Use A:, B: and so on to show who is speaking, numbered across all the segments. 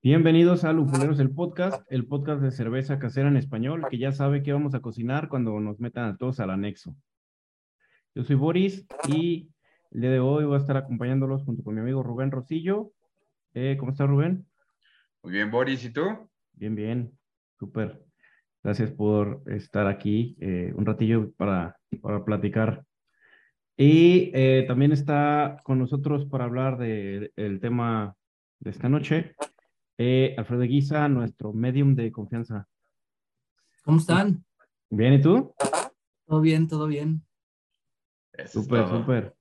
A: Bienvenidos a Lupuleros el podcast, el podcast de cerveza casera en español, que ya sabe qué vamos a cocinar cuando nos metan a todos al anexo. Yo soy Boris y el día de hoy voy a estar acompañándolos junto con mi amigo Rubén Rosillo. Eh, ¿Cómo estás, Rubén?
B: Muy bien, Boris, ¿y tú?
A: Bien, bien, súper. Gracias por estar aquí eh, un ratillo para, para platicar. Y eh, también está con nosotros para hablar del tema de esta noche, eh, Alfredo Guisa, nuestro medium de confianza.
C: ¿Cómo están?
A: Bien, ¿y tú?
C: Todo bien, todo bien.
A: Súper, súper.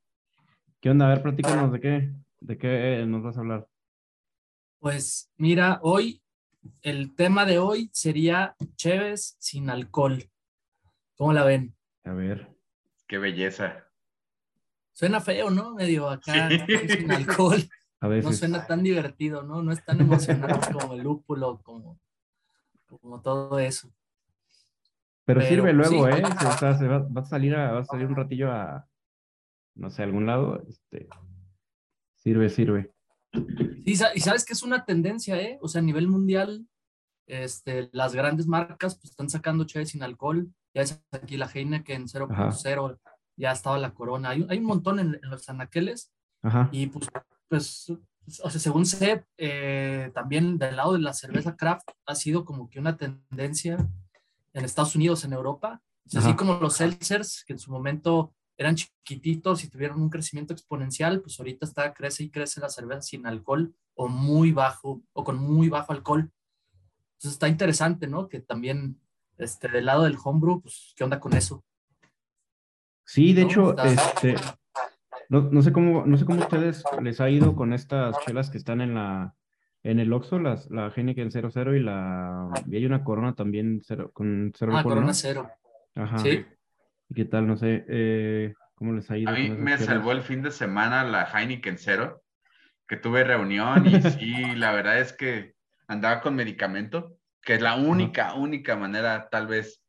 A: ¿Qué onda? A ver, platícanos de qué, de qué nos vas a hablar.
C: Pues mira, hoy, el tema de hoy sería Cheves sin alcohol. ¿Cómo la ven?
A: A ver.
B: Qué belleza.
C: Suena feo, ¿no? Medio acá, sin alcohol. No suena tan divertido, ¿no? No es tan emocionante como el lúpulo, como, como todo eso.
A: Pero, sirve pues, luego, ¿eh? O sea, se va, a salir a, a salir un ratillo a, no sé, a algún lado. Este, sirve, sirve.
C: y sabes que es una tendencia, ¿eh? O sea, a nivel mundial, este, las grandes marcas pues, están sacando chévere sin alcohol. Ya es aquí la Heineken 0.0, ya estaba la Corona. Hay, hay un montón en, en los anaqueles. Ajá. Y pues pues, o sea, según sé, eh, también del lado de la cerveza craft ha sido como que una tendencia en Estados Unidos, en Europa, así como los seltzers, que en su momento eran chiquititos y tuvieron un crecimiento exponencial, pues ahorita está, crece y crece la cerveza sin alcohol o muy bajo, o con muy bajo alcohol. Entonces está interesante, ¿no? Que también, este, del lado del homebrew, pues, ¿qué onda con eso?
A: Sí, de hecho, este, no, sé cómo, no sé cómo ustedes les ha ido con estas chelas que están en la en el Oxxo, las, la Heineken 00 y la y hay una Corona también cero, con cero
C: Ah, Corona cero.
A: Ajá. Sí. ¿Qué tal? No sé, eh, ¿cómo les ha ido?
B: A mí me salvó el fin de semana la Heineken cero, que tuve reunión y sí, la verdad es que andaba con medicamento, que es la única, única manera tal vez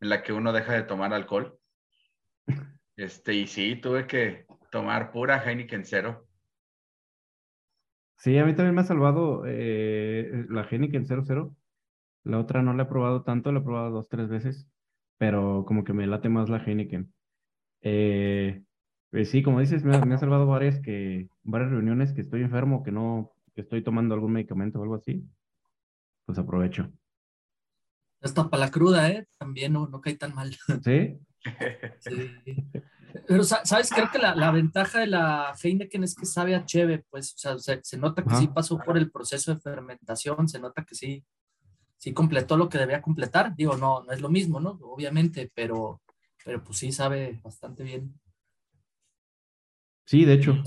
B: en la que uno deja de tomar alcohol. Este, y sí, tuve que, tomar pura Heineken cero.
A: Sí, a mí también me ha salvado eh, la Heineken 00. La otra no la he probado tanto, la he probado dos, tres veces, pero como que me late más la Heineken. Eh, pues sí, como dices, me ha, salvado varias, que, varias reuniones que estoy enfermo, que no, que estoy tomando algún medicamento o algo así. Pues aprovecho.
C: Está para la cruda, ¿eh? También no, no cae tan mal.
A: ¿Sí?
C: sí. Pero, ¿sabes? Creo que la, ventaja de la Heineken es que sabe a cheve, pues, o sea, se, nota que sí pasó por el proceso de fermentación, se nota que sí, sí completó lo que debía completar. Digo, no, no es lo mismo, ¿no? Obviamente, pero, pero pues sí sabe bastante bien.
A: Sí, de hecho.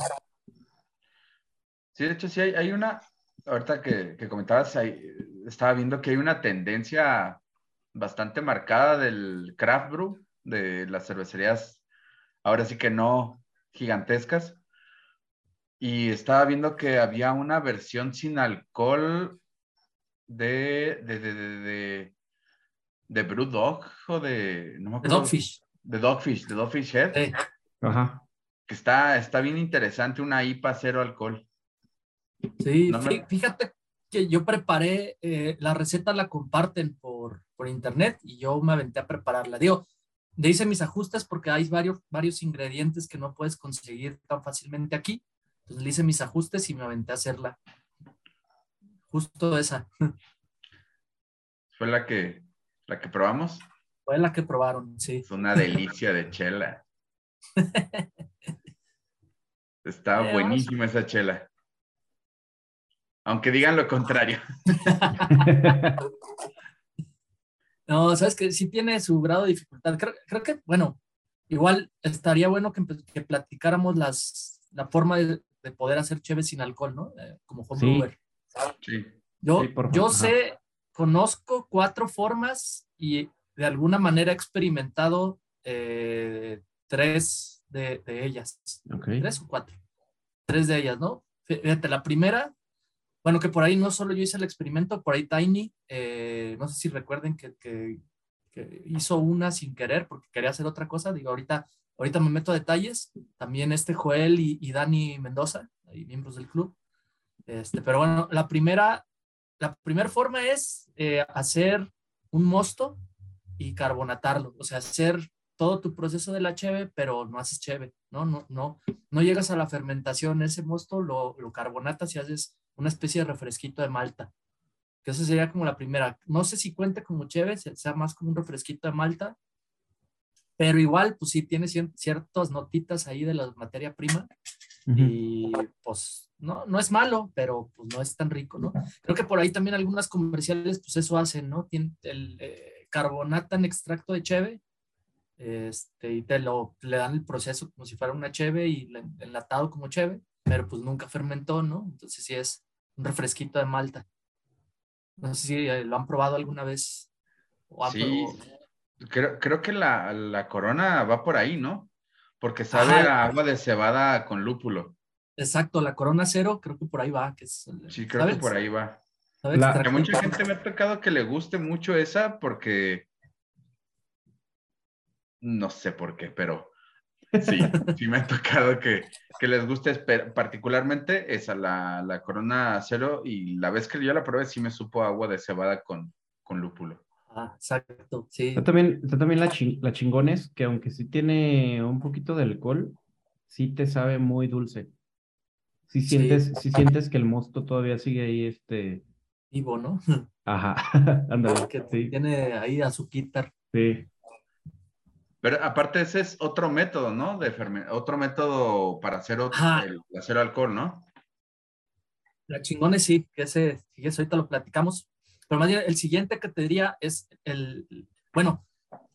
B: Sí, de hecho, sí hay, una, ahorita que, que comentabas, estaba viendo que hay una tendencia bastante marcada del craft brew, de las cervecerías ahora sí que no gigantescas. Y estaba viendo que había una versión sin alcohol de, de, de, de, de Brewdog o de... No
C: de Dogfish.
B: De Dogfish, de Dogfish Head.
A: Ajá.
B: Que está, está bien interesante, una IPA cero alcohol.
C: Sí, fíjate que yo preparé, eh, la receta la comparten por, por internet y yo me aventé a prepararla. Digo, de hice mis ajustes porque hay varios, varios ingredientes que no puedes conseguir tan fácilmente aquí. Entonces le hice mis ajustes y me aventé a hacerla. Justo esa.
B: ¿Fue la que, la que probamos?
C: Fue la que probaron, sí.
B: Es una delicia de chela. Está buenísima esa chela. Aunque digan lo contrario.
C: No, sabes que sí tiene su grado de dificultad. Creo, que, bueno, igual estaría bueno que, platicáramos las, la forma de, poder hacer cheve sin alcohol, ¿no? Eh, como homebrewer.
B: Sí.
C: Yo, yo sé, conozco cuatro formas y de alguna manera he experimentado eh, tres de, ellas. Tres o cuatro. Tres de ellas, ¿no? Fíjate, la primera, bueno, que por ahí no solo yo hice el experimento, por ahí Tiny, eh, no sé si recuerden que, que, hizo una sin querer porque quería hacer otra cosa. Digo, ahorita, ahorita me meto a detalles. También este Joel y, y Dani Mendoza, ahí miembros del club. Este, pero bueno, la primera, la primera forma es eh, hacer un mosto y carbonatarlo, o sea, hacer todo tu proceso de la cheve, pero no haces cheve, ¿no? No, no, no llegas a la fermentación, ese mosto lo, lo carbonatas y haces una especie de refresquito de malta, que esa sería como la primera. No sé si cuente como cheve, sea más como un refresquito de malta, pero igual, pues sí, tiene ciertas notitas ahí de la materia prima y pues no, no es malo, pero pues no es tan rico, ¿no? Creo que por ahí también algunas comerciales, pues eso hacen, ¿no? Tienen el eh, carbonatan extracto de cheve este, y te lo, le dan el proceso como si fuera una cheve y enlatado como cheve, pero pues nunca fermentó, ¿no? Entonces sí es un refresquito de malta. No sé si eh, lo han probado alguna vez.
B: sí, creo, creo, que la, la, corona va por ahí, ¿no? Porque sabe a agua de cebada con lúpulo.
C: Exacto, la corona cero, creo que por ahí va. Que es,
B: sí, creo que por ahí va. a mucha gente me ha tocado que le guste mucho esa porque no sé por qué, pero sí, sí me ha tocado que, les guste particularmente esa, la, la, corona cero, y la vez que yo la probé sí me supo agua de cebada con, con lúpulo.
C: Ah, exacto, sí.
A: Está también, también la, la chingones, que aunque sí tiene un poquito de alcohol, sí te sabe muy dulce. Si sientes, si sientes que el mosto todavía sigue ahí, este...
C: Vivo, ¿no?
A: Ajá, ándale.
C: Que tiene ahí azuquitar.
A: Sí.
B: Pero aparte ese es otro método, ¿no? De otro método para hacer, hacer alcohol, ¿no?
C: La chingones sí, que ese, si ahorita lo platicamos. Pero más bien, el siguiente que te diría es el, bueno,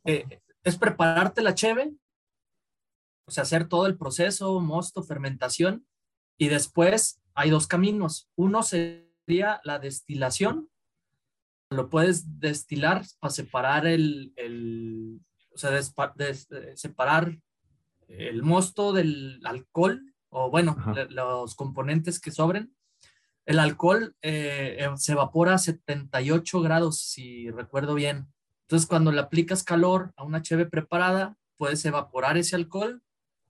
C: eh, es prepararte la cheve, o sea, hacer todo el proceso, mosto, fermentación, y después hay dos caminos. Uno sería la destilación, lo puedes destilar para separar el, o sea, separar el mosto del alcohol, o bueno, los componentes que sobren. El alcohol eh, eh, se evapora a 78 grados, si recuerdo bien. Entonces, cuando le aplicas calor a una cheve preparada, puedes evaporar ese alcohol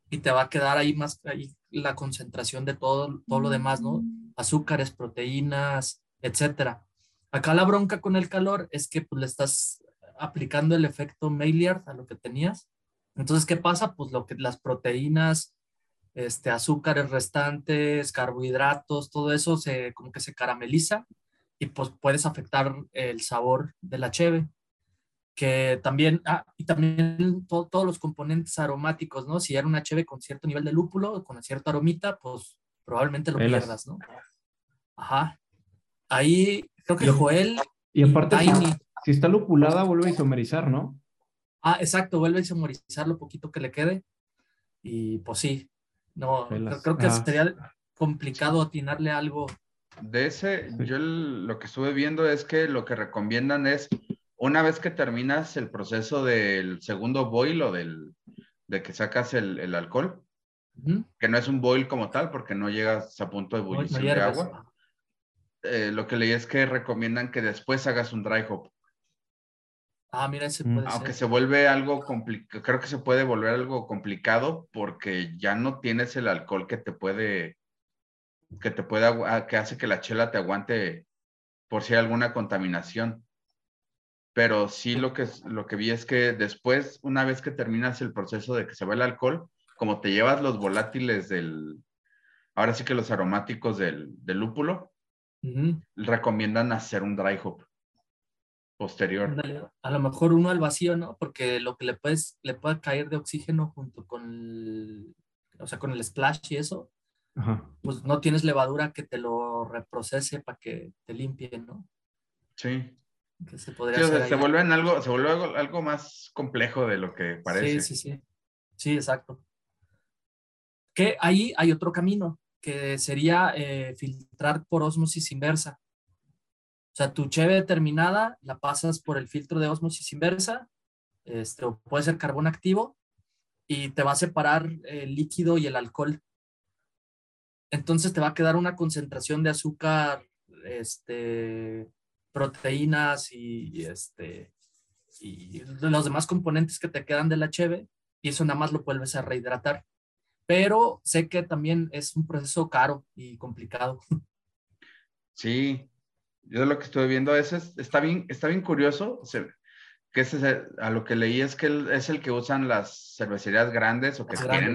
C: y te va a quedar ahí más ahí la concentración de todo, todo lo demás, ¿no? Azúcares, proteínas, etcétera. Acá la bronca con el calor es que pues, le estás aplicando el efecto Maillard a lo que tenías. Entonces, ¿qué pasa? Pues lo que las proteínas, este, azúcares restantes, carbohidratos, todo eso se como que se carameliza y pues puedes afectar el sabor de la cheve. Que también, ah, y también todos los componentes aromáticos, ¿no? Si era una cheve con cierto nivel de lúpulo, con cierta aromita, pues probablemente lo pierdas, ¿no? Ajá. Ahí creo que Joel
A: y aparte, si, está lupulada, vuelve a isomerizar, ¿no?
C: Ah, exacto, vuelve a isomerizar lo poquito que le quede. Y pues sí, no, creo, que ah. sería complicado atinarle algo.
B: De ese, yo lo que estuve viendo es que lo que recomiendan es, una vez que terminas el proceso del segundo boil o del, de que sacas el, alcohol, que no es un boil como tal, porque no llegas a punto de ebullición de agua. Eh, lo que leí es que recomiendan que después hagas un dry hop.
C: Ah, mira, ese mm. puede
B: Aunque se vuelve algo complicado, creo que se puede volver algo complicado porque ya no tienes el alcohol que te puede, que te puede, ah, que hace que la chela te aguante por si hay alguna contaminación. Pero sí lo que, lo que vi es que después, una vez que terminas el proceso de que se va el alcohol, como te llevas los volátiles del, ahora sí que los aromáticos del, del lúpulo, recomiendan hacer un dry hop posterior.
C: A lo mejor uno al vacío, ¿no? Porque lo que le puedes, le puede caer de oxígeno junto con el, o sea, con el splash y eso, pues no tienes levadura que te lo reprocese para que te limpie, ¿no?
B: Sí. se podría se vuelve algo, se vuelve algo, algo, más complejo de lo que parece.
C: Sí, sí, sí. Sí, exacto. Que ahí hay otro camino, que sería eh, filtrar por osmosis inversa. Sea, tu cheve determinada la pasas por el filtro de osmosis inversa, este, o puede ser carbón activo, y te va a separar el líquido y el alcohol. Entonces te va a quedar una concentración de azúcar, este, proteínas y, este, y los demás componentes que te quedan de la cheve y eso nada más lo vuelves a rehidratar. Pero sé que también es un proceso caro y complicado.
B: Sí, yo lo que estoy viendo es, está bien, está bien curioso, que es a lo que leí es que es el que usan las cervecerías grandes o que tienen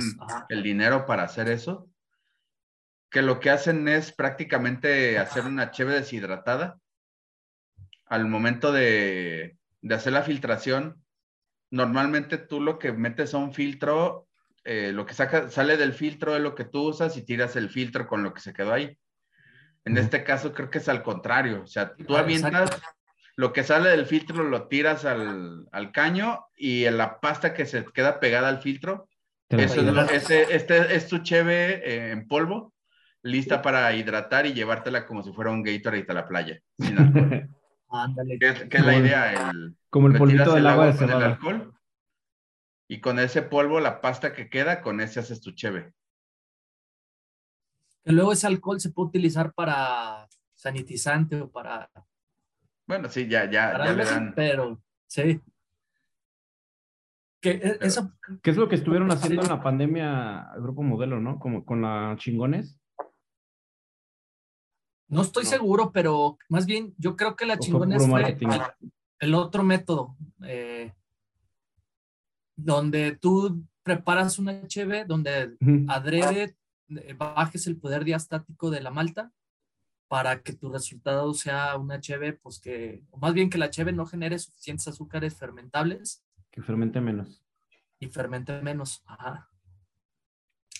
B: el dinero para hacer eso, que lo que hacen es prácticamente hacer una cheve deshidratada. Al momento de, de hacer la filtración, normalmente tú lo que metes a un filtro, eh, lo que saca, sale del filtro es lo que tú usas y tiras el filtro con lo que se quedó ahí. En este caso creo que es al contrario, o sea, tú avientas lo que sale del filtro, lo tiras al, caño y en la pasta que se queda pegada al filtro, eso es, este es tu cheve eh, en polvo, lista para hidratar y llevártela como si fuera un Gatorade a la playa, sin alcohol. Ándale. ¿Qué, es la idea? El,
A: como el polvito del agua, de con el alcohol
B: y con ese polvo, la pasta que queda, con ese haces tu cheve.
C: Que luego ese alcohol se puede utilizar para sanitizante o para...
B: Bueno, sí, ya, ya, ya le dan...
C: Pero, sí.
A: Que e, eso... ¿Qué es lo que estuvieron haciendo en la pandemia el Grupo Modelo, no? Como con la chingones.
C: No estoy seguro, pero más bien yo creo que la chingones fue, el, otro método, eh, donde tú preparas una HB, donde adrede eh, bajes el poder diastático de la malta para que tu resultado sea una HB, pues que, o más bien que la HB no genere suficientes azúcares fermentables.
A: Que fermente menos.
C: Y fermente menos, ajá.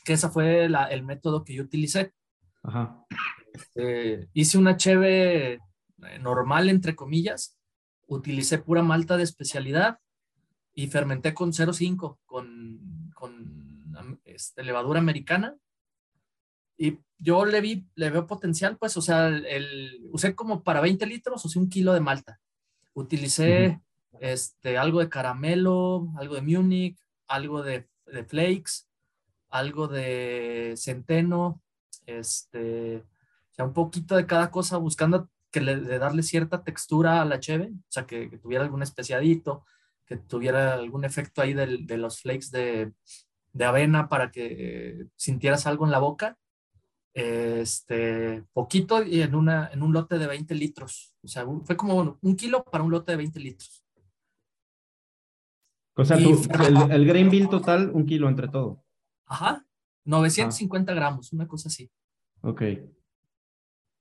C: Que ese fue el método que yo utilicé. Ajá. Este, hice una cheve eh, normal, entre comillas. Utilicé pura malta de especialidad y fermenté con 0,5, con, con este, levadura americana. Y yo le vi, le veo potencial, pues, o sea, el, usé como para 20 litros, sea, un kilo de malta. Utilicé este, algo de caramelo, algo de Munich, algo de, de flakes, algo de centeno, este, o sea, un poquito de cada cosa buscando que le, de darle cierta textura a la cheve, o sea, que, tuviera algún especiadito, que tuviera algún efecto ahí de los flakes de, de, avena para que sintieras algo en la boca. Este, poquito y en, una, en un lote de 20 litros. O sea, fue como un kilo para un lote de 20 litros.
A: O sea, el, el grain bill total, un kilo entre todo.
C: Ajá, 950 gramos, una cosa así.
A: Ok.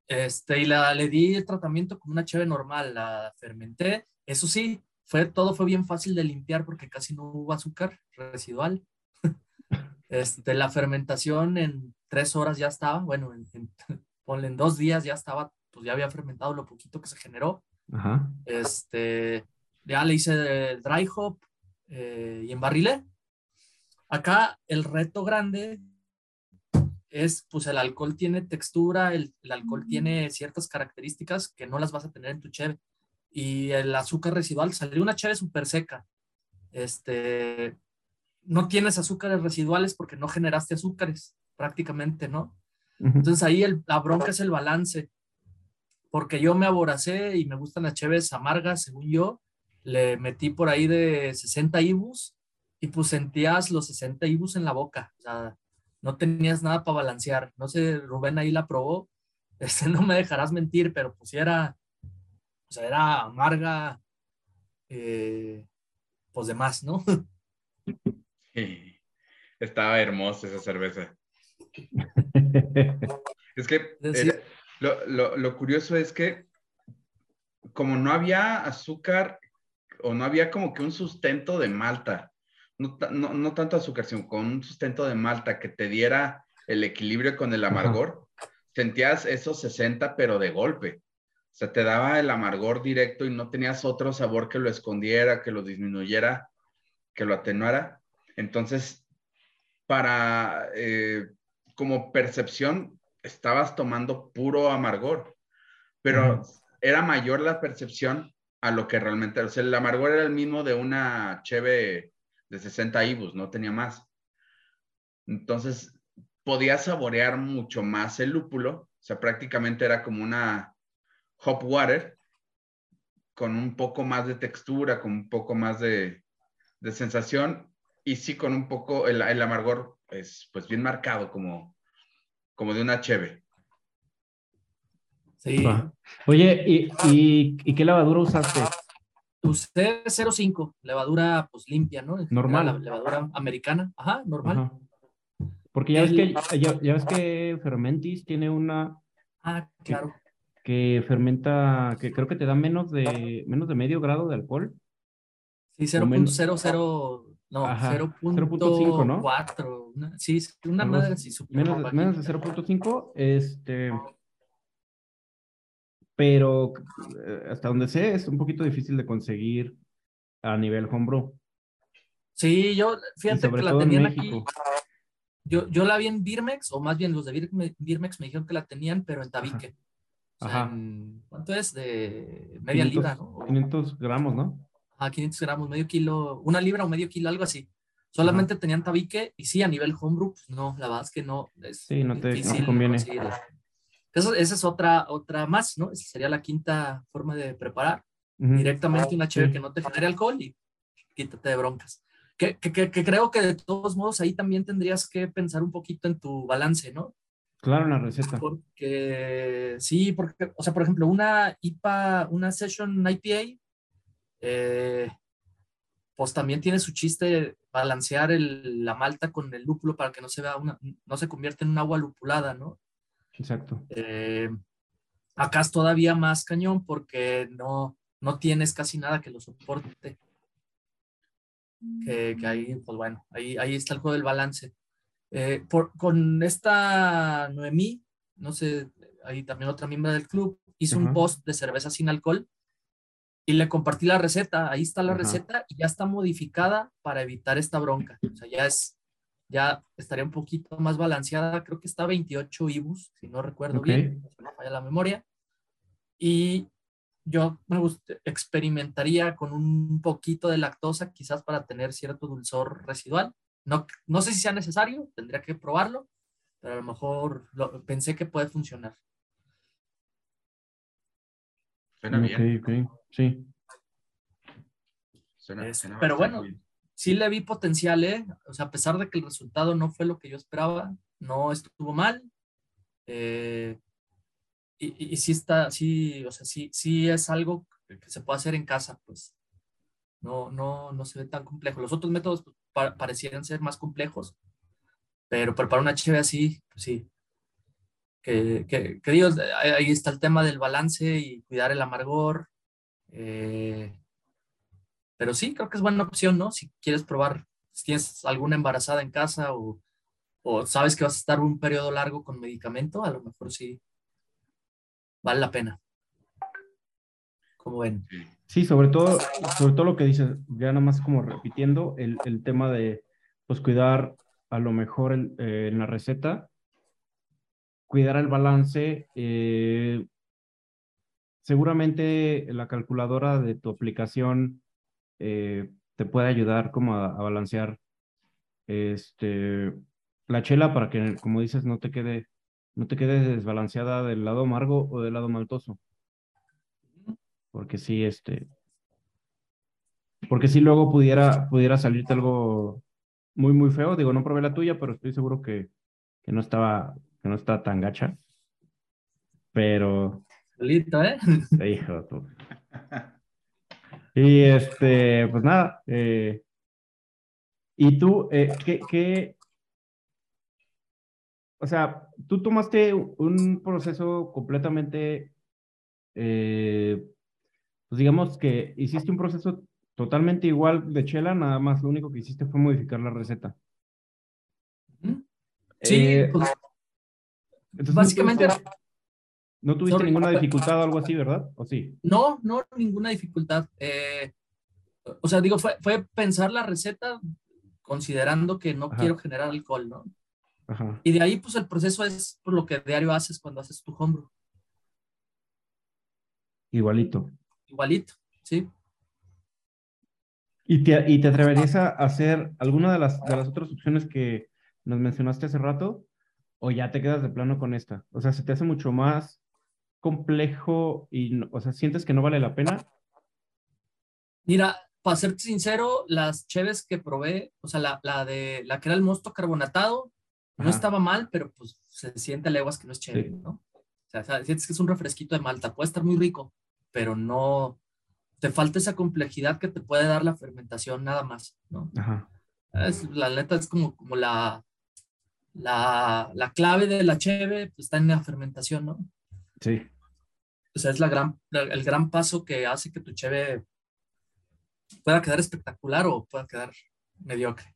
C: Este, y la, le di el tratamiento como una cheve normal, la fermenté. Eso sí, fue, todo fue bien fácil de limpiar porque casi no hubo azúcar residual. Este, la fermentación en tres horas ya estaba, bueno, en, en dos días ya estaba, pues ya había fermentado lo poquito que se generó. Ajá. Este, ya le hice dry hop eh, y embarrilé. Acá el reto grande es, pues el alcohol tiene textura, el, alcohol tiene ciertas características que no las vas a tener en tu cheve. Y el azúcar residual, salió una cheve súper seca. Este, no tienes azúcares residuales porque no generaste azúcares, prácticamente, ¿no? Entonces ahí el, la bronca es el balance. Porque yo me aboracé y me gustan las cheves amargas, según yo. Le metí por ahí de 60 ibus y pues sentías los 60 ibus en la boca. O sea, no tenías nada para balancear. No sé, Rubén ahí la probó. Este, no me dejarás mentir, pero pues era, o sea, era amarga, eh, pues de más, ¿no?
B: Sí. Estaba hermosa esa cerveza. es que lo, lo, lo curioso es que como no había azúcar o no había como que un sustento de malta, no, tanto azúcar, sino con un sustento de malta que te diera el equilibrio con el amargor, sentías esos 60 pero de golpe. O sea, te daba el amargor directo y no tenías otro sabor que lo escondiera, que lo disminuyera, que lo atenuara. Entonces, para, eh, como percepción, estabas tomando puro amargor, pero era mayor la percepción a lo que realmente, o sea, el amargor era el mismo de una cheve de 60 IBUs, no tenía más. Entonces, podía saborear mucho más el lúpulo, o sea, prácticamente era como una hop water con un poco más de textura, con un poco más de, de sensación y sí con un poco el, el amargor es pues bien marcado como, como de una cheve.
A: Sí. Oye, ¿y, y, y qué levadura usaste?
C: Usé 05, levadura pues limpia, ¿no?
A: Normal.
C: La levadura americana, ajá, normal.
A: Porque ya ves, que, ya, ya, ves que Fermentis tiene una...
C: Ah, claro.
A: Que, fermenta, que creo que te da menos de, menos de medio grado de alcohol.
C: Sí, 0.00, no, 0.5, ¿no? 4, sí, una madre así.
A: Menos, menos de 0.5, este pero eh, hasta donde sé es un poquito difícil de conseguir a nivel homebrew.
C: Sí, yo, fíjate que la tenían aquí. Yo, yo la vi en Birmex, o más bien los de Birmex me dijeron que la tenían, pero en tabique. Ajá. ¿Cuánto es? De media libra, ¿no?
A: 500 gramos, ¿no?
C: Ajá, 500 gramos, medio kilo, una libra o medio kilo, algo así. Solamente tenían tabique y sí, a nivel homebrew, pues no, la verdad es que no. Es
A: sí, no te, no te conviene.
C: Eso, esa es otra, otra más, ¿no? Esa sería la quinta forma de preparar. Directamente una chévere que no te genere alcohol y quítate de broncas. Que, que, que, creo que de todos modos ahí también tendrías que pensar un poquito en tu balance, ¿no?
A: Claro, la receta.
C: Porque sí, porque, o sea, por ejemplo, una IPA, una Session IPA, eh, pues también tiene su chiste balancear el, la malta con el lúpulo para que no se vea una, no se convierta en un agua lupulada, ¿no?
A: Exacto.
C: Eh, acá es todavía más cañón porque no, no tienes casi nada que lo soporte. Que, que ahí, pues bueno, ahí, ahí está el juego del balance. Eh, por, con esta Noemí, no sé, ahí también otra miembro del club, hizo un post de cerveza sin alcohol y le compartí la receta. Ahí está la receta y ya está modificada para evitar esta bronca. O sea, ya es ya estaría un poquito más balanceada. Creo que está 28 IBUs, si no recuerdo bien, si no falla la memoria. Y yo me experimentaría con un poquito de lactosa, quizás para tener cierto dulzor residual. No, no sé si sea necesario, tendría que probarlo, pero a lo mejor pensé que puede funcionar.
B: Suena bien.
A: Ok, ok, sí.
C: pero bueno, sí le vi potencial, ¿eh? O sea, a pesar de que el resultado no fue lo que yo esperaba, no estuvo mal. Eh, y, y, sí está, sí, o sea, sí, sí es algo que se puede hacer en casa, pues. No, no, no se ve tan complejo. Los otros métodos pues, parecieran ser más complejos, pero preparar una cheve así, pues sí. Que, que, ahí está el tema del balance y cuidar el amargor. Eh, pero sí, creo que es buena opción, ¿no? Si quieres probar, si tienes alguna embarazada en casa o, o sabes que vas a estar un periodo largo con medicamento, a lo mejor sí vale la pena. ¿Cómo ven?
A: Sí, sobre todo, sobre todo lo que dices, ya nada más como repitiendo el, el tema de pues cuidar a lo mejor eh, en la receta, cuidar el balance. Eh, seguramente la calculadora de tu aplicación eh, te puede ayudar como a, balancear este, la chela para que, como dices, no te quede, no te quede desbalanceada del lado amargo o del lado maltoso. Porque sí, este, porque si luego pudiera, pudiera salirte algo muy, muy feo. Digo, no probé la tuya, pero estoy seguro que, que no estaba, que no está tan gacha. Pero.
C: Listo, ¿eh?
A: Hijo, tú. Y este, pues nada. Eh, ¿Y tú, eh, qué, qué, o sea, tú tomaste un proceso completamente, eh, pues digamos que hiciste un proceso totalmente igual de chela, nada más lo único que hiciste fue modificar la receta.
C: Sí, pues, básicamente
A: no tuviste ninguna dificultad o algo así, ¿verdad? ¿O sí?
C: No, no, ninguna dificultad. Eh, o sea, digo, fue, fue pensar la receta considerando que no quiero generar alcohol, ¿no? Ajá. Y de ahí, pues el proceso es por lo que diario haces cuando haces tu homebrew.
A: Igualito.
C: Igualito, sí.
A: ¿Y te, y te atreverías a hacer alguna de las, de las otras opciones que nos mencionaste hace rato? ¿O ya te quedas de plano con esta? O sea, ¿se te hace mucho más complejo y, o sea, sientes que no vale la pena?
C: Mira, para serte sincero, las cheves que probé, o sea, la, la de la que era el mosto carbonatado, no estaba mal, pero pues se siente a leguas que no es chévere, ¿no? O sea, sientes que es un refresquito de malta, puede estar muy rico, pero no, te falta esa complejidad que te puede dar la fermentación nada más, ¿no? Ajá. Es, la neta es como, como la, la, la clave de la cheve pues, está en la fermentación, ¿no?
A: Sí.
C: O sea, es la gran, el gran paso que hace que tu cheve pueda quedar espectacular o pueda quedar mediocre.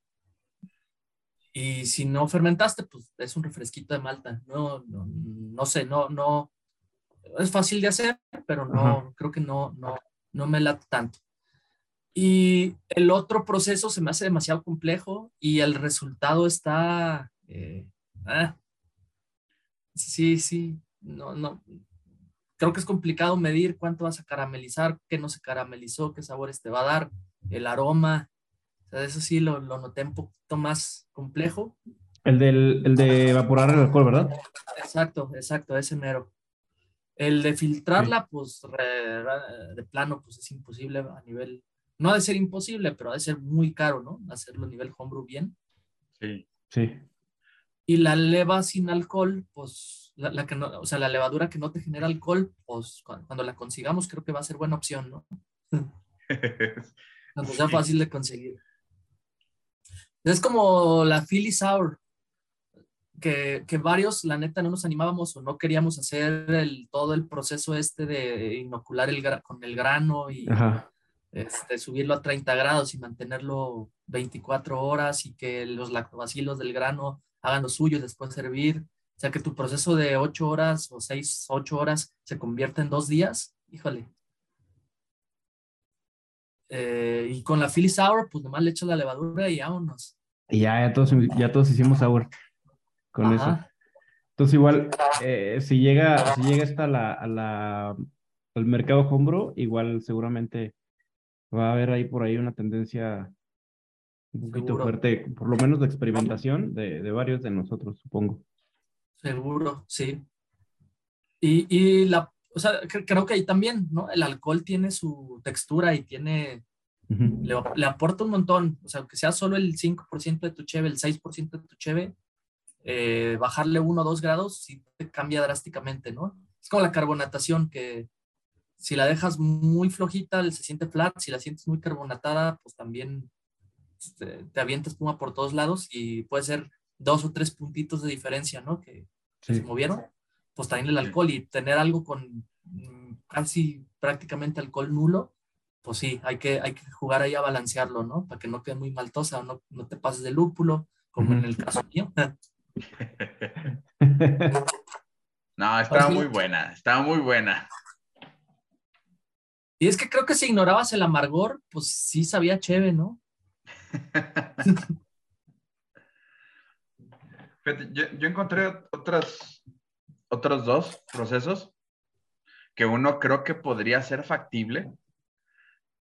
C: Y si no fermentaste, pues es un refresquito de malta. No, no, no sé, no, no, es fácil de hacer, pero no, creo que no, no, no me late tanto. Y el otro proceso se me hace demasiado complejo y el resultado está, eh, ah, sí, sí, no, no, creo que es complicado medir cuánto vas a caramelizar, qué no se caramelizó, qué sabores te va a dar, el aroma. O sea, eso sí lo, lo noté un poquito más complejo.
A: El, del, el de evaporar el alcohol, ¿verdad?
C: Exacto, exacto, ese mero. El de filtrarla, pues de plano, pues es imposible a nivel, no ha de ser imposible, pero ha de ser muy caro, ¿no? Hacerlo a nivel homebrew bien.
B: Sí.
A: Sí.
C: Y la leva sin alcohol, pues, la, que no, o sea, la levadura que no te genera alcohol, pues cuando, la consigamos creo que va a ser buena opción, ¿no? cuando sea fácil de conseguir. Es como la Philly Sour que, que, varios, la neta, no nos animábamos o no queríamos hacer el, todo el proceso este de inocular el, con el grano y este, subirlo a 30 grados y mantenerlo 24 horas y que los lactobacilos del grano hagan lo suyo y después servir. O sea, que tu proceso de 8 horas o 6, 8 horas se convierta en dos días. Híjole. Eh, y con la Philly Sour, pues nomás le echo la levadura y vámonos.
A: Y ya, ya todos, ya todos hicimos sour con eso. Entonces igual, eh, si llega, si llega esta la, a la, al mercado hombro, igual seguramente va a haber ahí por ahí una tendencia un poquito fuerte, por lo menos de experimentación de, de, varios de nosotros, supongo.
C: Seguro, sí. Y, y la, o sea, creo que ahí también, ¿no? El alcohol tiene su textura y tiene, le, le, aporta un montón, o sea, aunque sea solo el 5% de tu cheve, el 6% de tu cheve, eh, bajarle uno o dos grados sí te cambia drásticamente, ¿no? Es como la carbonatación, que si la dejas muy flojita, se siente flat, si la sientes muy carbonatada, pues también este, te, avienta espuma por todos lados y puede ser dos o tres puntitos de diferencia, ¿no? Que, se movieron. Pues también el alcohol y tener algo con mm, casi prácticamente alcohol nulo, pues sí, hay que, hay que jugar ahí a balancearlo, ¿no? Para que no quede muy maltosa o no, no te pases de lúpulo, como en el caso mío.
B: no, estaba muy buena, estaba muy buena.
C: Y es que creo que si ignorabas el amargor, pues sí sabía chévere, ¿no?
B: Yo, encontré otras, otros dos procesos que uno creo que podría ser factible.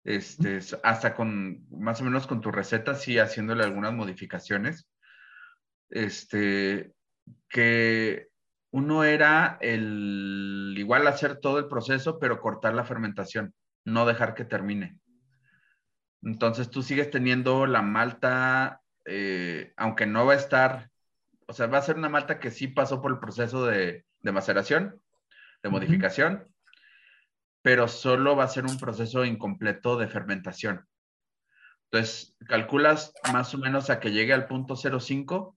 B: Este, hasta con más o menos con tu receta, sí, haciéndole algunas modificaciones este, que uno era el igual hacer todo el proceso, pero cortar la fermentación, no dejar que termine. Entonces tú sigues teniendo la malta, eh, aunque no va a estar, o sea, va a ser una malta que sí pasó por el proceso de, maceración, de modificación, pero solo va a ser un proceso incompleto de fermentación. Entonces, calculas más o menos a que llegue al punto 05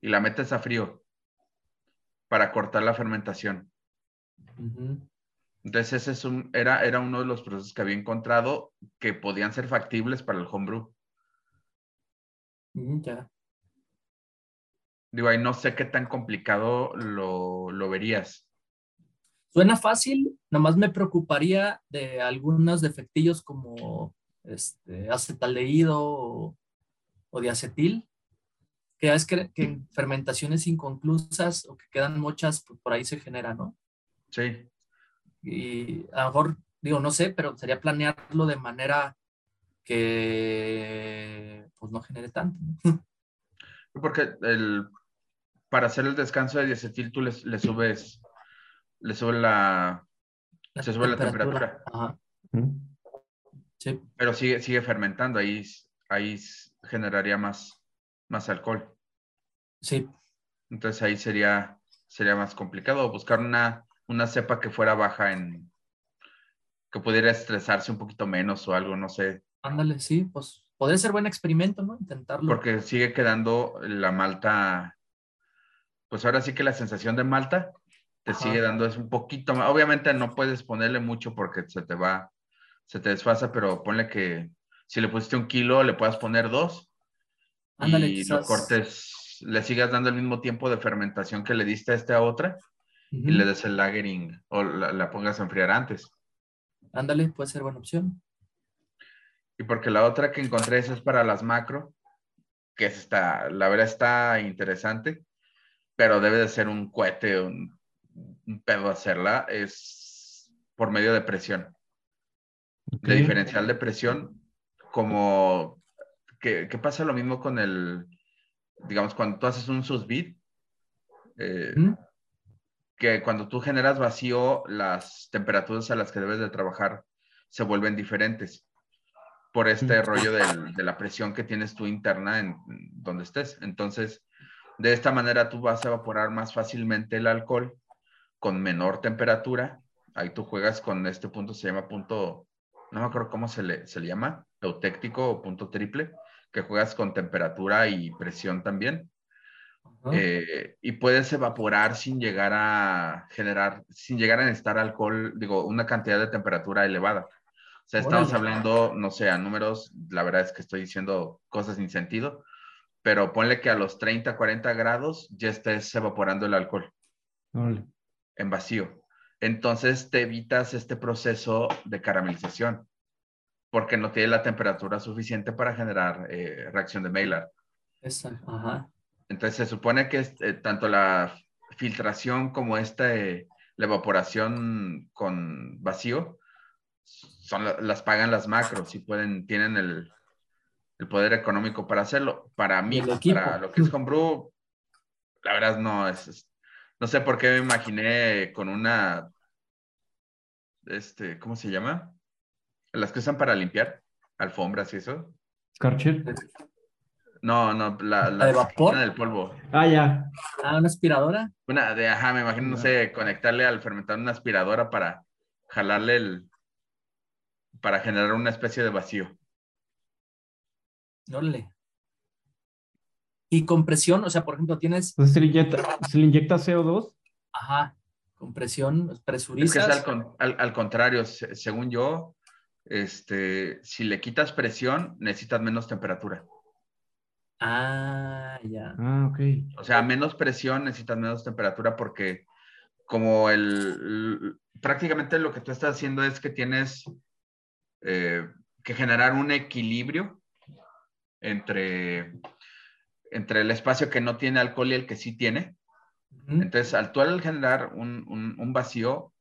B: y la metes a frío para cortar la fermentación. Entonces ese es un, era, era uno de los procesos que había encontrado que podían ser factibles para el homebrew.
C: Mm, ya.
B: Digo, ahí no sé qué tan complicado lo, lo verías.
C: Suena fácil, nomás me preocuparía de algunos defectillos como este, acetaldehído o, o diacetil, que es que, que fermentaciones inconclusas o que quedan muchas, pues, por ahí se genera, ¿no?
B: Sí.
C: Y a lo mejor, digo, no sé, pero sería planearlo de manera que pues no genere tanto.
B: Porque el, para hacer el descanso de diacetil tú le, subes, le sube la, se sube la temperatura. Sí. Pero sigue, sigue fermentando, ahí, ahí generaría más, más alcohol.
C: Sí.
B: Entonces ahí sería, sería más complicado buscar una, una cepa que fuera baja en, que pudiera estresarse un poquito menos o algo, no sé.
C: Ándale, sí, pues podría ser buen experimento, ¿no? Intentarlo.
B: Porque sigue quedando la malta, pues ahora sí que la sensación de malta te sigue dando es un poquito más. Obviamente no puedes ponerle mucho porque se te va, se te desfasa, pero ponle que si le pusiste un kilo, le puedas poner dos. Ándale, y lo cortes, le sigas dando el mismo tiempo de fermentación que le diste a esta otra y le des el lagering o la pongas a enfriar antes.
C: Ándale, puede ser buena opción.
B: Y porque la otra que encontré es para las macro, que es esta, la verdad está interesante, pero debe de ser un cohete, un, pedo hacerla, es por medio de presión. De diferencial de presión, como que, pasa lo mismo con el, digamos, cuando tú haces un susbit, eh, que cuando tú generas vacío, las temperaturas a las que debes de trabajar se vuelven diferentes por este rollo de la presión que tienes tú interna en donde estés. Entonces, de esta manera tú vas a evaporar más fácilmente el alcohol con menor temperatura. Ahí tú juegas con este punto, se llama punto, no me acuerdo cómo se le, se le llama, eutéctico o punto triple, que juegas con temperatura y presión también. Eh, y puedes evaporar sin llegar a generar, sin llegar a necesitar alcohol, digo, una cantidad de temperatura elevada. O sea, estamos hablando, no sé, a números, la verdad es que estoy diciendo cosas sin sentido, pero ponle que a los 30, 40 grados ya estés evaporando el alcohol en vacío. Entonces te evitas este proceso de caramelización porque no tiene la temperatura suficiente para generar eh, reacción de Maillard.
C: Exacto. Ajá.
B: Entonces se supone que eh, tanto la filtración como esta, eh, la evaporación con vacío, son, las pagan las macros y pueden, tienen el, poder económico para hacerlo. Para mí, para lo que es homebrew, la verdad no es, no sé por qué me imaginé con una, este, ¿cómo se llama? Las que usan para limpiar, alfombras y eso.
A: Scarcher.
B: No, no, la, la,
C: de vapor.
B: del polvo.
A: Ah, ya.
C: Ah, una aspiradora.
B: Una de, ajá, me imagino, no sé, conectarle al fermentador una aspiradora para jalarle el, para generar una especie de vacío.
C: le Y compresión, o sea, por ejemplo, tienes.
A: ¿Se le inyecta, ¿se le inyecta CO2?
C: Ajá, compresión, presurizas.
B: Es que es al, al contrario, según yo, este, si le quitas presión, necesitas menos temperatura.
C: Ah, ya.
A: Ah, ok.
B: O sea, menos presión, necesitas menos temperatura porque como el, prácticamente lo que tú estás haciendo es que tienes eh, que generar un equilibrio entre, entre el espacio que no tiene alcohol y el que sí tiene. Entonces, al tú al generar un, un, vacío,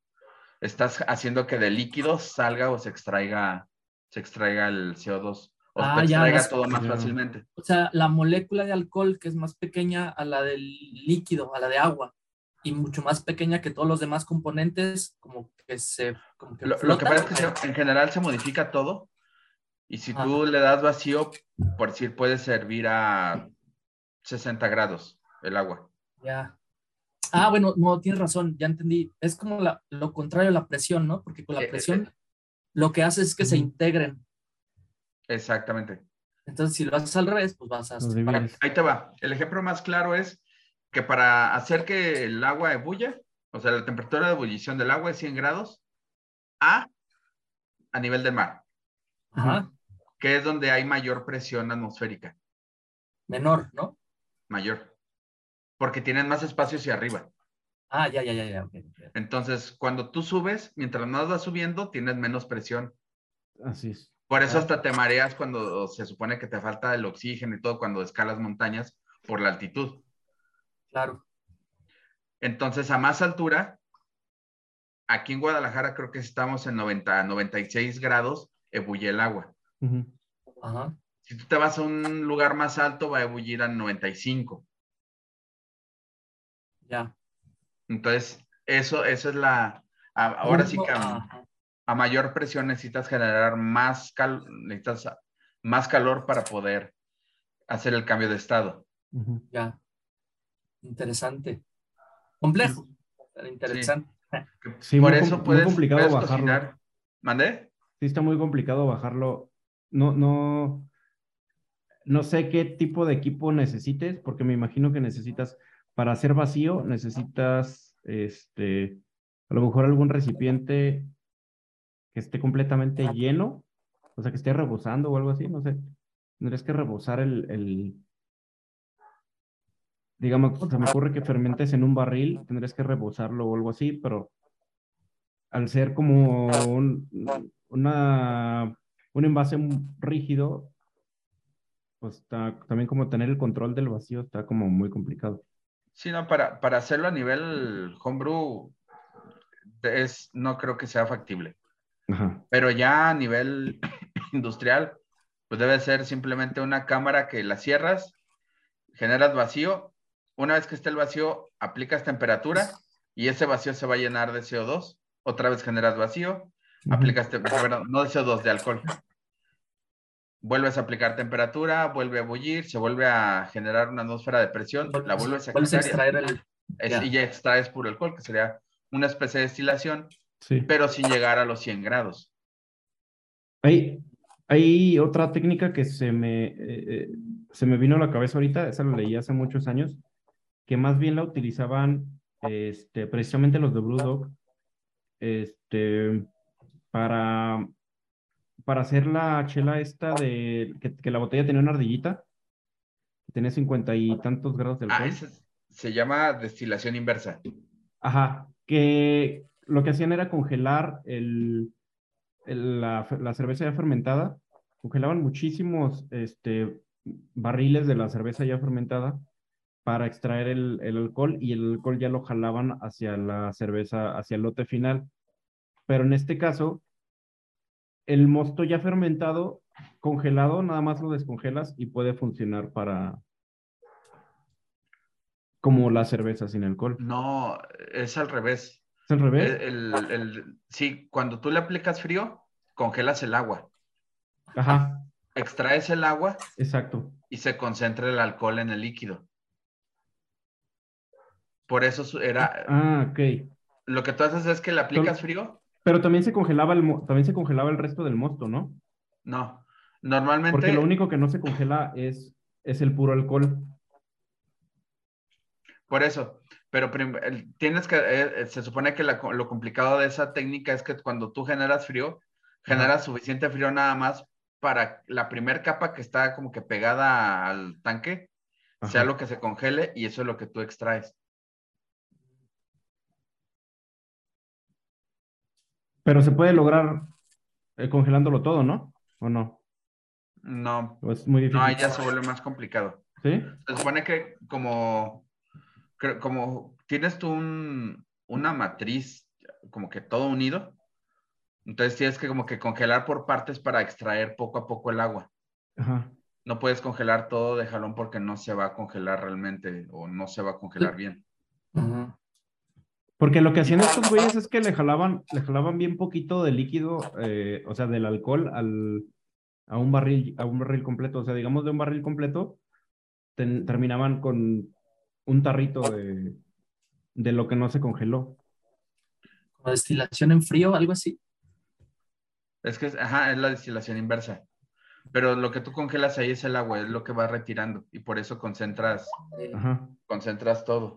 B: estás haciendo que de líquido salga o se extraiga, se extraiga el CO2 o ah, ya, todo más fácilmente.
C: O sea, la molécula de alcohol que es más pequeña a la del líquido, a la de agua, y mucho más pequeña que todos los demás componentes, como que se...
B: lo, que pasa es que en general se modifica todo, y si tú le das vacío, por decir, puede servir a 60 grados el agua.
C: Ya. Ah, bueno, no, tienes razón, ya entendí. Es como lo contrario a la presión, ¿no? Porque con la eh, presión eh, lo que hace es que se integren
B: Exactamente.
C: Entonces, si lo haces al revés, pues vas a...
B: Ahí te va. El ejemplo más claro es que para hacer que el agua ebulla, o sea, la temperatura de ebullición del agua es 100 grados a, a nivel del mar. Ajá. Que es donde hay mayor presión atmosférica.
C: Menor, ¿no?
B: Mayor. Porque tienen más espacio hacia arriba.
C: Ah, ya, ya, ya, ya.
B: Entonces, cuando tú subes, mientras más vas subiendo, tienes menos presión.
A: Así es.
B: Por eso hasta te mareas cuando se supone que te falta el oxígeno y todo cuando escalas montañas por la altitud.
C: Claro.
B: Entonces, a más altura, aquí en Guadalajara creo que estamos en 90, 96 grados, ebulle el agua.
C: Ajá.
B: Si tú te vas a un lugar más alto, va a ebullir a 95.
C: Ya.
B: Entonces, eso, eso es la. ahora sí que a, mayor presión necesitas generar más, cal, necesitas más calor para poder hacer el cambio de estado.
C: Ya. Interesante. Complejo, interesante.
A: Por eso puedes, complicado bajarlo.
B: ¿Mandé?
A: Sí, está muy complicado bajarlo. No, no, no sé qué tipo de equipo necesites, porque me imagino que necesitas, para hacer vacío, necesitas, este, a lo mejor algún recipiente que esté completamente lleno, o sea, que esté rebosando o algo así, no sé. Tendrías que rebosar el, el digamos, se me ocurre que fermentes en un barril, tendrías que rebosarlo o algo así, pero al ser como un, una, un envase rígido, pues está, también como tener el control del vacío está como muy complicado.
B: Sí, no, para, para hacerlo a nivel homebrew, es, no creo que sea factible. Pero ya a nivel industrial, pues debe ser simplemente una cámara que la cierras, generas vacío, una vez que esté el vacío, aplicas temperatura y ese vacío se va a llenar de CO2, otra vez generas vacío, aplicas, no de CO2, de alcohol. Vuelves a aplicar temperatura, vuelve a bullir, se vuelve a generar una atmósfera de presión, la vuelves a,
C: extraer el...
B: y ya extraes puro alcohol, que sería una especie de destilación, pero sin llegar a los 100 grados.
A: Hay, hay otra técnica que se me, eh, eh, se me vino a la cabeza ahorita, esa la leí hace muchos años, que más bien la utilizaban este, precisamente los de Blue este, para, para hacer la chela esta de que, la botella tenía una ardillita, que tenía cincuenta y tantos grados de
B: ah, alcohol. Ah, se llama destilación inversa.
A: Ajá, que lo que hacían era congelar el, la, la, cerveza ya fermentada, congelaban muchísimos este, barriles de la cerveza ya fermentada para extraer el, el, alcohol y el alcohol ya lo jalaban hacia la cerveza, hacia el lote final. Pero en este caso, el mosto ya fermentado, congelado, nada más lo descongelas y puede funcionar para como la cerveza sin alcohol.
B: No, es al revés.
A: ¿Es al revés?
B: El, el, sí, cuando tú le aplicas frío, congelas el agua.
A: Ajá.
B: Extraes el agua.
A: Exacto.
B: Y se concentra el alcohol en el líquido. Por eso era.
A: Ah, ok.
B: Lo que tú haces es que le aplicas frío.
A: Pero también se congelaba el también se congelaba el resto del mosto, ¿no?
B: No. Normalmente.
A: Porque lo único que no se congela es, es el puro alcohol.
B: Por eso. Pero tienes que. Eh, eh, se supone que lo complicado de esa técnica es que cuando tú generas frío, generas suficiente frío nada más para la primera capa que está como que pegada al tanque, sea lo que se congele y eso es lo que tú extraes.
A: Pero se puede lograr eh, congelándolo todo, ¿no? ¿O no?
B: No.
A: es muy difícil?
B: No, ya se vuelve más complicado.
A: ¿Sí?
B: Se supone que como, como tienes tú una matriz como que todo unido, entonces tienes que como que congelar por partes para extraer poco a poco el agua.
A: Ajá.
B: No puedes congelar todo de jalón porque no se va a congelar realmente o no se va a congelar bien.
C: Ajá.
A: Porque lo que hacían estos güeyes es que le jalaban, le jalaban bien poquito de líquido, eh, o sea, del alcohol al, a un barril, a un barril completo. O sea, digamos de un barril completo, terminaban con un tarrito de, de lo que no se congeló.
C: ¿Como destilación en frío, algo así?
B: Es que, ajá, es la destilación inversa. Pero lo que tú congelas ahí es el agua, es lo que va retirando y por eso concentras, concentras todo.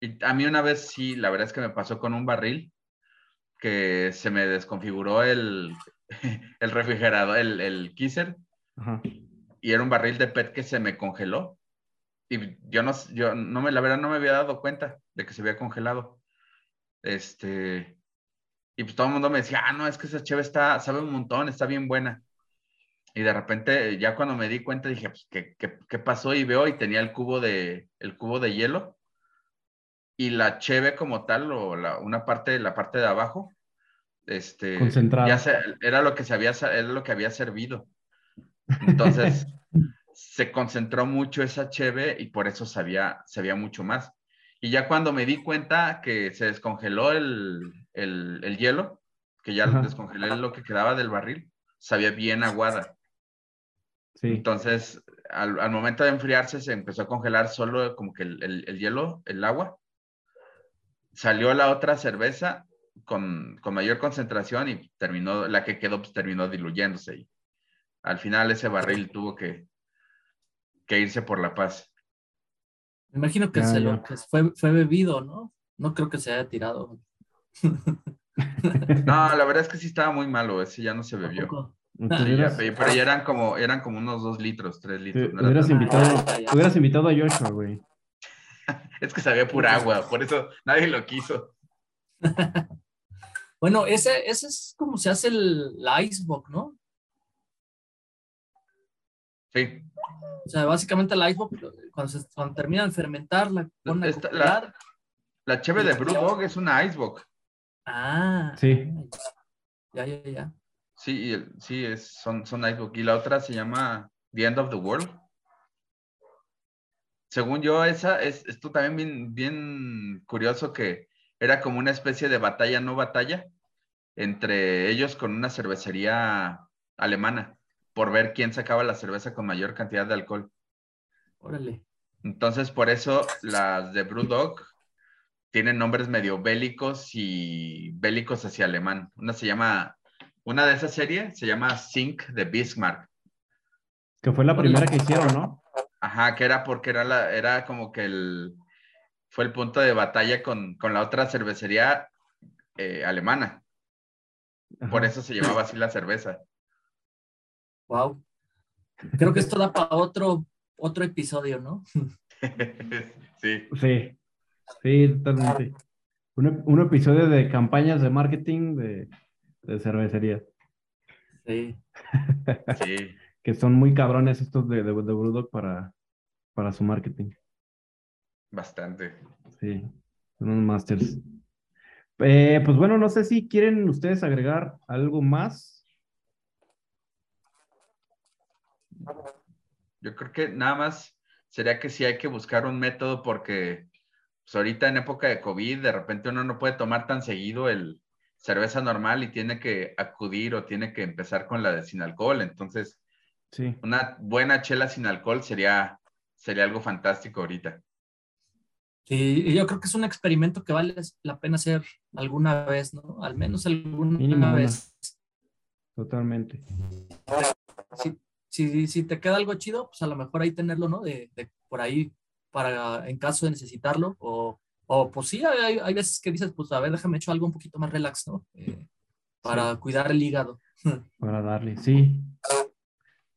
B: Y a mí una vez sí, la verdad es que me pasó con un barril que se me desconfiguró el, el refrigerador, el, el kisser. Y era un barril de PET que se me congeló. Y yo no, yo no me, la verdad no me había dado cuenta de que se había congelado. Este, y pues todo el mundo me decía, ah, no, es que esa cheve está, sabe un montón, está bien buena. Y de repente, ya cuando me di cuenta, dije, pues, ¿qué, qué, qué pasó? Y veo y tenía el cubo de, el cubo de hielo y la cheve como tal, o la, una parte, la parte de abajo, este,
A: Concentrada.
B: ya era lo que se había, era lo que había servido. Entonces, se concentró mucho esa cheve y por eso sabía, sabía mucho más. Y ya cuando me di cuenta que se descongeló el, hielo, que ya descongelé lo que quedaba del barril, sabía bien aguada. Entonces, al, momento de enfriarse, se empezó a congelar solo como que el, hielo, el agua. Salió la otra cerveza con, mayor concentración y terminó, la que quedó, pues terminó diluyéndose. Y al final ese barril tuvo que, que irse por la paz.
C: Me imagino que, se lo, fue, fue bebido, ¿no? No creo que se haya tirado.
B: No, la verdad es que sí estaba muy malo, ese ya no se bebió. pero ya eran como, eran como unos dos litros, tres litros.
A: hubieras, invitado, hubieras invitado a Joshua, güey.
B: es que sabía pura agua, por eso nadie lo quiso.
C: bueno, ese, ese es como se hace el, la icebox, ¿no?
B: Sí.
C: O sea, básicamente el icebox, cuando, se, cuando termina de fermentar, la
B: pone la, la chévere de Brewdog es una icebox.
C: Ah.
A: Sí.
C: Ya, ya, ya.
B: Sí, sí, es, son, son icebox. Y la otra se llama The End of the World. Según yo, esa es esto también bien, bien curioso que era como una especie de batalla, no batalla, entre ellos con una cervecería alemana por ver quién sacaba la cerveza con mayor cantidad de alcohol.
C: Órale.
B: Entonces, por eso las de Brewdog tienen nombres medio bélicos y bélicos hacia alemán. Una se llama, una de esas series se llama Sink de Bismarck.
A: Que fue la primera que hicieron, ¿no?
B: Ajá, que era porque era, la, era como que el, fue el punto de batalla con, la otra cervecería eh, alemana. Por eso se llamaba así la cerveza.
C: Wow. Creo que esto da para otro, otro episodio, ¿no?
B: sí.
A: Sí, sí, totalmente. Un, episodio de campañas de marketing de, cervecería.
C: Sí.
B: sí.
A: que son muy cabrones estos de, de, Brewdog para, para su marketing.
B: Bastante.
A: Sí, son unos masters. Eh, pues bueno, no sé si quieren ustedes agregar algo más
B: Yo creo que nada más sería que sí hay que buscar un método porque pues, ahorita en época de COVID de repente uno no puede tomar tan seguido el cerveza normal y tiene que acudir o tiene que empezar con la de sin alcohol. Entonces,
A: sí.
B: una buena chela sin alcohol sería, sería algo fantástico ahorita.
C: Sí, yo creo que es un experimento que vale la pena hacer alguna vez, ¿no? Al menos alguna vez.
A: Totalmente.
C: Sí, si, si te queda algo chido, pues a lo mejor ahí tenerlo, ¿no? De, de por ahí para en caso de necesitarlo. O, o pues sí, hay, hay, veces que dices, pues a ver, déjame echar algo un poquito más relax, ¿no? Eh, para cuidar el hígado.
A: Para darle, sí.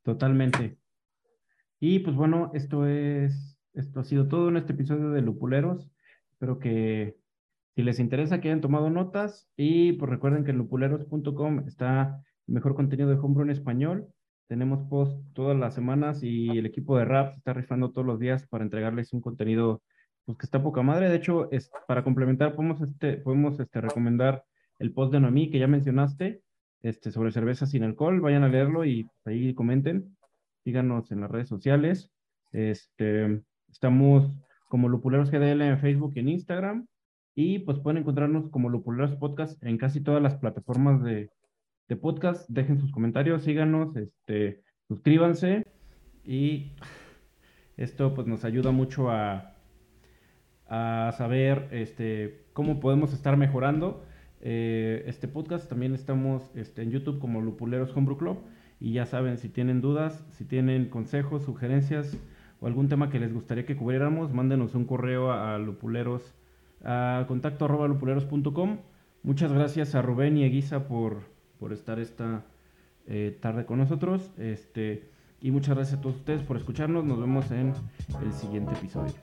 A: Totalmente. Y pues bueno, esto es, esto ha sido todo en este episodio de Lupuleros. Espero que si les interesa que hayan tomado notas y pues recuerden que en lupuleros.com está el mejor contenido de homebrew en español tenemos post todas las semanas y el equipo de rap está rifando todos los días para entregarles un contenido pues, que está poca madre. De hecho, es, para complementar, podemos, este, podemos este, recomendar el post de Noemí que ya mencionaste este, sobre cerveza sin alcohol. Vayan a leerlo y ahí comenten. Síganos en las redes sociales. Este, estamos como Lupuleros GDL en Facebook y en Instagram. Y pues pueden encontrarnos como Lupuleros Podcast en casi todas las plataformas de, de podcast. Dejen sus comentarios, síganos, este, suscríbanse y esto pues nos ayuda mucho a, a saber este, cómo podemos estar mejorando eh, este podcast. También estamos este, en YouTube como Lupuleros Homebrew Club y ya saben, si tienen dudas, si tienen consejos, sugerencias o algún tema que les gustaría que cubriéramos, mándenos un correo a, lupuleros a contacto arroba lupuleros.com. Muchas gracias a Rubén y a Guisa por, por estar esta eh, tarde con nosotros. Este, y muchas gracias a todos ustedes por escucharnos. Nos vemos en el siguiente episodio.